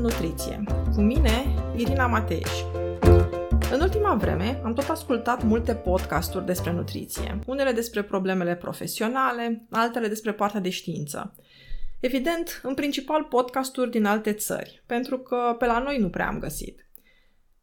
nutriție. Cu mine, Irina Mateeș. În ultima vreme am tot ascultat multe podcasturi despre nutriție, unele despre problemele profesionale, altele despre partea de știință. Evident, în principal podcasturi din alte țări, pentru că pe la noi nu prea am găsit.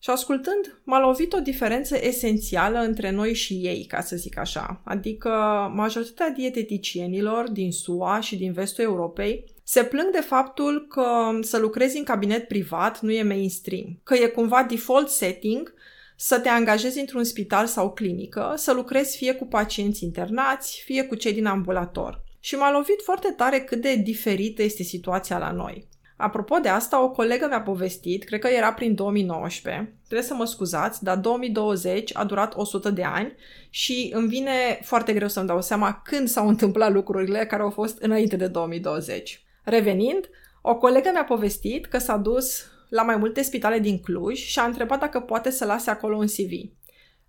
Și ascultând, m-a lovit o diferență esențială între noi și ei, ca să zic așa. Adică majoritatea dieteticienilor din SUA și din vestul Europei se plâng de faptul că să lucrezi în cabinet privat nu e mainstream, că e cumva default setting să te angajezi într-un spital sau clinică, să lucrezi fie cu pacienți internați, fie cu cei din ambulator. Și m-a lovit foarte tare cât de diferită este situația la noi. Apropo de asta, o colegă mi-a povestit, cred că era prin 2019, trebuie să mă scuzați, dar 2020 a durat 100 de ani și îmi vine foarte greu să-mi dau seama când s-au întâmplat lucrurile care au fost înainte de 2020. Revenind, o colegă mi-a povestit că s-a dus la mai multe spitale din Cluj și a întrebat dacă poate să lase acolo un CV.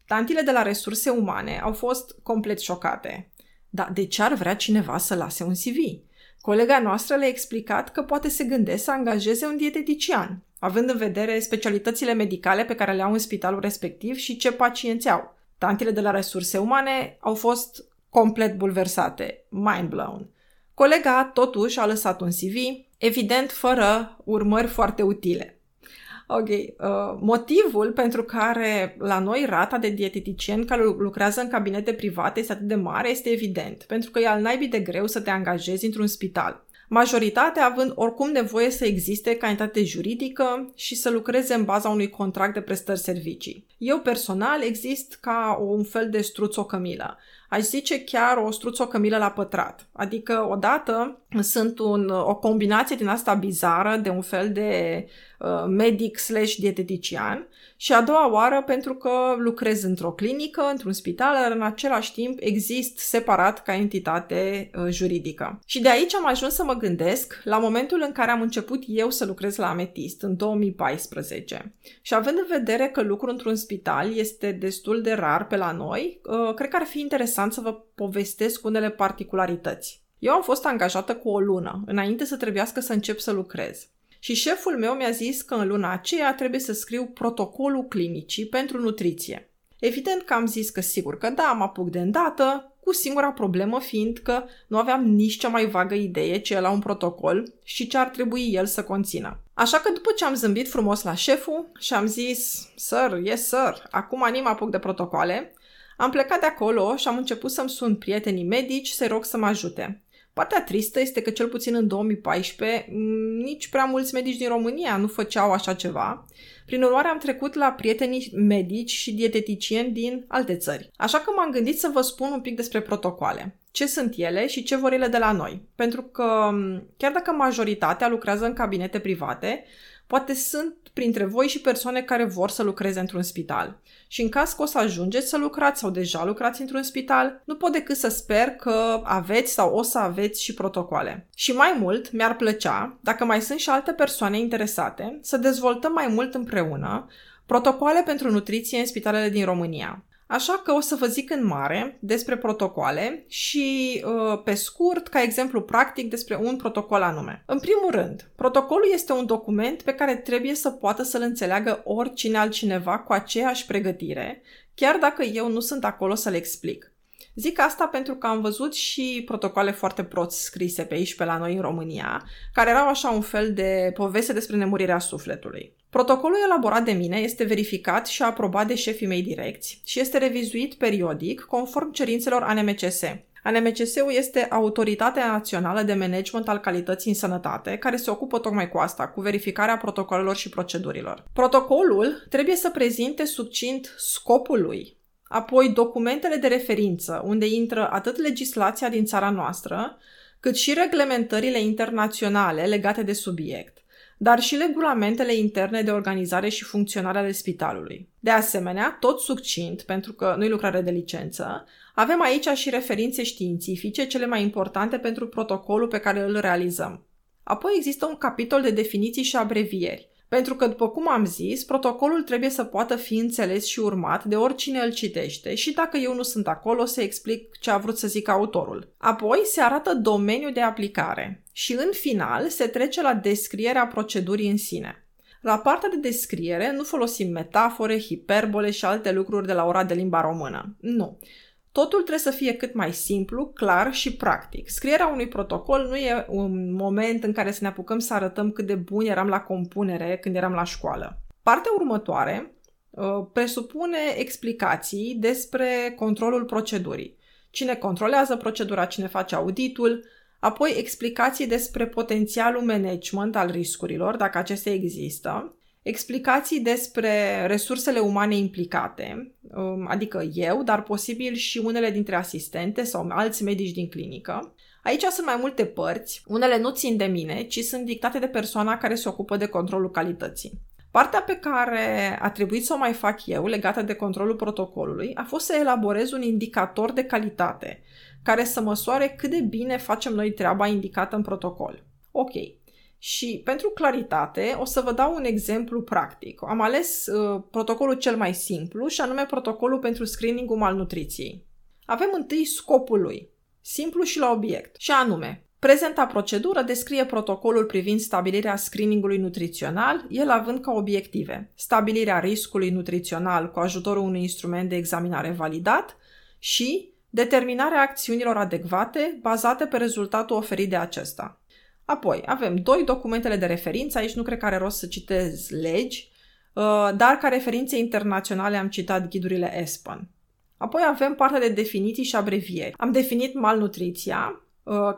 Tantile de la resurse umane au fost complet șocate. Dar de ce ar vrea cineva să lase un CV? Colega noastră le-a explicat că poate se gândesc să angajeze un dietetician, având în vedere specialitățile medicale pe care le au în spitalul respectiv și ce pacienți au. Tantile de la resurse umane au fost complet bulversate, mind blown. Colega totuși a lăsat un CV, evident fără urmări foarte utile. Ok. Uh, motivul pentru care la noi rata de dieteticieni care lucrează în cabinete private este atât de mare este evident, pentru că e al naibii de greu să te angajezi într-un spital. Majoritatea având oricum nevoie să existe calitate juridică și să lucreze în baza unui contract de prestări servicii. Eu personal exist ca un fel de struțocămilă aș zice chiar o struțocămilă la pătrat. Adică odată sunt un, o combinație din asta bizară de un fel de uh, medic slash dietetician și a doua oară pentru că lucrez într-o clinică, într-un spital, dar în același timp exist separat ca entitate uh, juridică. Și de aici am ajuns să mă gândesc la momentul în care am început eu să lucrez la Ametist, în 2014. Și având în vedere că lucru într-un spital este destul de rar pe la noi, uh, cred că ar fi interesant să vă povestesc unele particularități. Eu am fost angajată cu o lună, înainte să trebuiască să încep să lucrez. Și șeful meu mi-a zis că în luna aceea trebuie să scriu protocolul clinicii pentru nutriție. Evident că am zis că sigur că da, mă apuc de îndată, cu singura problemă fiind că nu aveam nici cea mai vagă idee ce e la un protocol și ce ar trebui el să conțină. Așa că după ce am zâmbit frumos la șeful și am zis, sir, yes sir, acum anim apuc de protocoale, am plecat de acolo și am început să-mi sun prietenii medici să rog să mă ajute. Partea tristă este că cel puțin în 2014 nici prea mulți medici din România nu făceau așa ceva. Prin urmare am trecut la prietenii medici și dieteticieni din alte țări. Așa că m-am gândit să vă spun un pic despre protocoale. Ce sunt ele și ce vor ele de la noi. Pentru că chiar dacă majoritatea lucrează în cabinete private, Poate sunt printre voi și persoane care vor să lucreze într-un spital. Și în caz că o să ajungeți să lucrați sau deja lucrați într-un spital, nu pot decât să sper că aveți sau o să aveți și protocoale. Și mai mult, mi-ar plăcea, dacă mai sunt și alte persoane interesate, să dezvoltăm mai mult împreună protocoale pentru nutriție în spitalele din România. Așa că o să vă zic în mare despre protocoale și, uh, pe scurt, ca exemplu practic, despre un protocol anume. În primul rând, protocolul este un document pe care trebuie să poată să-l înțeleagă oricine altcineva cu aceeași pregătire, chiar dacă eu nu sunt acolo să-l explic. Zic asta pentru că am văzut și protocoale foarte prost scrise pe aici, pe la noi în România, care erau așa un fel de poveste despre nemurirea sufletului. Protocolul elaborat de mine este verificat și aprobat de șefii mei direcți și este revizuit periodic conform cerințelor ANMCS. ANMCS-ul este Autoritatea Națională de Management al Calității în Sănătate, care se ocupă tocmai cu asta, cu verificarea protocolelor și procedurilor. Protocolul trebuie să prezinte succint scopul lui, apoi documentele de referință, unde intră atât legislația din țara noastră, cât și reglementările internaționale legate de subiect, dar și regulamentele interne de organizare și funcționare ale spitalului. De asemenea, tot succint, pentru că nu-i lucrare de licență, avem aici și referințe științifice cele mai importante pentru protocolul pe care îl realizăm. Apoi există un capitol de definiții și abrevieri, pentru că, după cum am zis, protocolul trebuie să poată fi înțeles și urmat de oricine îl citește și dacă eu nu sunt acolo, să explic ce a vrut să zic autorul. Apoi se arată domeniul de aplicare și, în final, se trece la descrierea procedurii în sine. La partea de descriere nu folosim metafore, hiperbole și alte lucruri de la ora de limba română. Nu. Totul trebuie să fie cât mai simplu, clar și practic. Scrierea unui protocol nu e un moment în care să ne apucăm să arătăm cât de buni eram la compunere când eram la școală. Partea următoare uh, presupune explicații despre controlul procedurii. Cine controlează procedura, cine face auditul, apoi explicații despre potențialul management al riscurilor, dacă acestea există, explicații despre resursele umane implicate, um, adică eu, dar posibil și unele dintre asistente sau alți medici din clinică. Aici sunt mai multe părți, unele nu țin de mine, ci sunt dictate de persoana care se ocupă de controlul calității. Partea pe care a trebuit să o mai fac eu, legată de controlul protocolului, a fost să elaborez un indicator de calitate, care să măsoare cât de bine facem noi treaba indicată în protocol. Ok. Și pentru claritate o să vă dau un exemplu practic. Am ales uh, protocolul cel mai simplu și anume protocolul pentru screeningul malnutriției. Avem întâi scopul lui, simplu și la obiect, și anume Prezenta procedură descrie protocolul privind stabilirea screeningului nutrițional, el având ca obiective stabilirea riscului nutrițional cu ajutorul unui instrument de examinare validat și determinarea acțiunilor adecvate bazate pe rezultatul oferit de acesta. Apoi, avem doi documentele de referință, aici nu cred că are rost să citez legi, uh, dar ca referințe internaționale am citat ghidurile ESPAN. Apoi avem partea de definiții și abrevieri. Am definit malnutriția, Uh,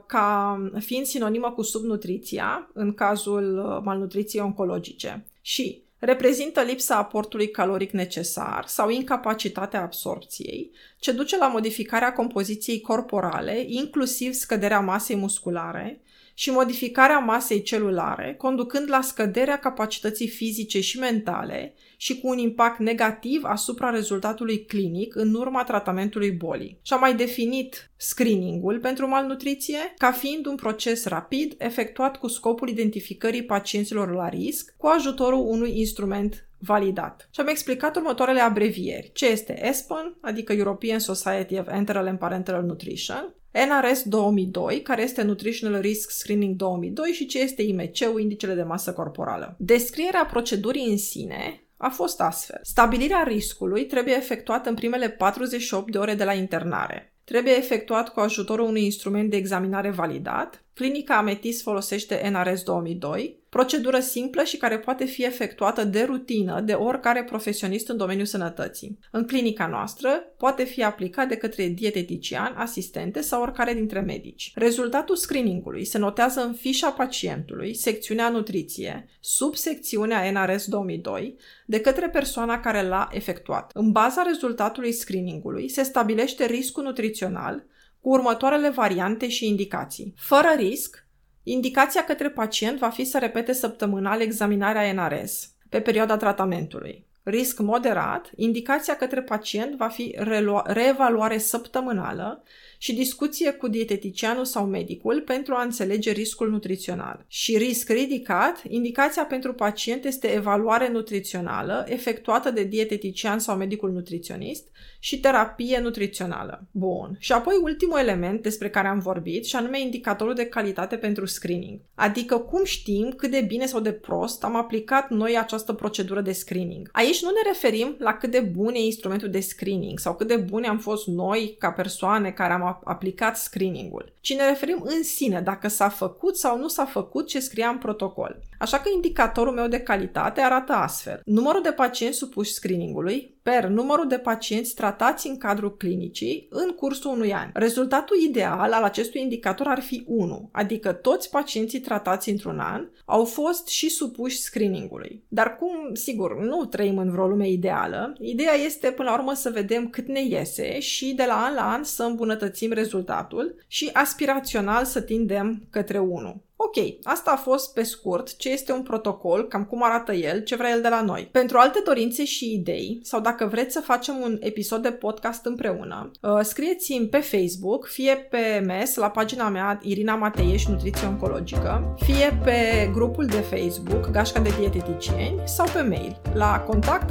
ca fiind sinonimă cu subnutriția în cazul uh, malnutriției oncologice. Și reprezintă lipsa aportului caloric necesar sau incapacitatea absorpției, ce duce la modificarea compoziției corporale, inclusiv scăderea masei musculare, și modificarea masei celulare, conducând la scăderea capacității fizice și mentale și cu un impact negativ asupra rezultatului clinic în urma tratamentului bolii. Și a mai definit screeningul pentru malnutriție ca fiind un proces rapid efectuat cu scopul identificării pacienților la risc cu ajutorul unui instrument validat. Și am explicat următoarele abrevieri. Ce este ESPN, adică European Society of Enteral and Parenteral Nutrition, NRS 2002, care este Nutritional Risk Screening 2002 și ce este IMC-ul, indicele de masă corporală. Descrierea procedurii în sine a fost astfel. Stabilirea riscului trebuie efectuată în primele 48 de ore de la internare. Trebuie efectuat cu ajutorul unui instrument de examinare validat. Clinica Ametis folosește NRS 2002, procedură simplă și care poate fi efectuată de rutină de oricare profesionist în domeniul sănătății. În clinica noastră poate fi aplicat de către dietetician, asistente sau oricare dintre medici. Rezultatul screeningului se notează în fișa pacientului, secțiunea nutriție, sub secțiunea NRS 2002, de către persoana care l-a efectuat. În baza rezultatului screeningului se stabilește riscul nutrițional cu următoarele variante și indicații. Fără risc, Indicația către pacient va fi să repete săptămânal examinarea NRS pe perioada tratamentului. Risc moderat, indicația către pacient va fi reevaluare săptămânală și discuție cu dieteticianul sau medicul pentru a înțelege riscul nutrițional. Și risc ridicat, indicația pentru pacient este evaluare nutrițională efectuată de dietetician sau medicul nutriționist și terapie nutrițională. Bun. Și apoi ultimul element despre care am vorbit și anume indicatorul de calitate pentru screening. Adică cum știm cât de bine sau de prost am aplicat noi această procedură de screening. Aici nu ne referim la cât de bun e instrumentul de screening sau cât de bune am fost noi ca persoane care am aplicat screeningul, ci ne referim în sine dacă s-a făcut sau nu s-a făcut ce scria în protocol. Așa că indicatorul meu de calitate arată astfel. Numărul de pacienți supuși screeningului per numărul de pacienți tratați în cadrul clinicii în cursul unui an. Rezultatul ideal al acestui indicator ar fi 1, adică toți pacienții tratați într-un an au fost și supuși screeningului. Dar cum, sigur, nu trăim în vreo lume ideală, ideea este până la urmă să vedem cât ne iese și de la an la an să îmbunătățim rezultatul și aspirațional să tindem către 1. Ok, asta a fost pe scurt ce este un protocol, cam cum arată el, ce vrea el de la noi. Pentru alte dorințe și idei, sau dacă vreți să facem un episod de podcast împreună, uh, scrieți-mi pe Facebook, fie pe mes, la pagina mea Irina Mateieș Nutriție Oncologică, fie pe grupul de Facebook Gașca de Dieteticieni sau pe mail la contact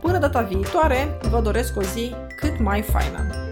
Până data viitoare, vă doresc o zi cât mai faină!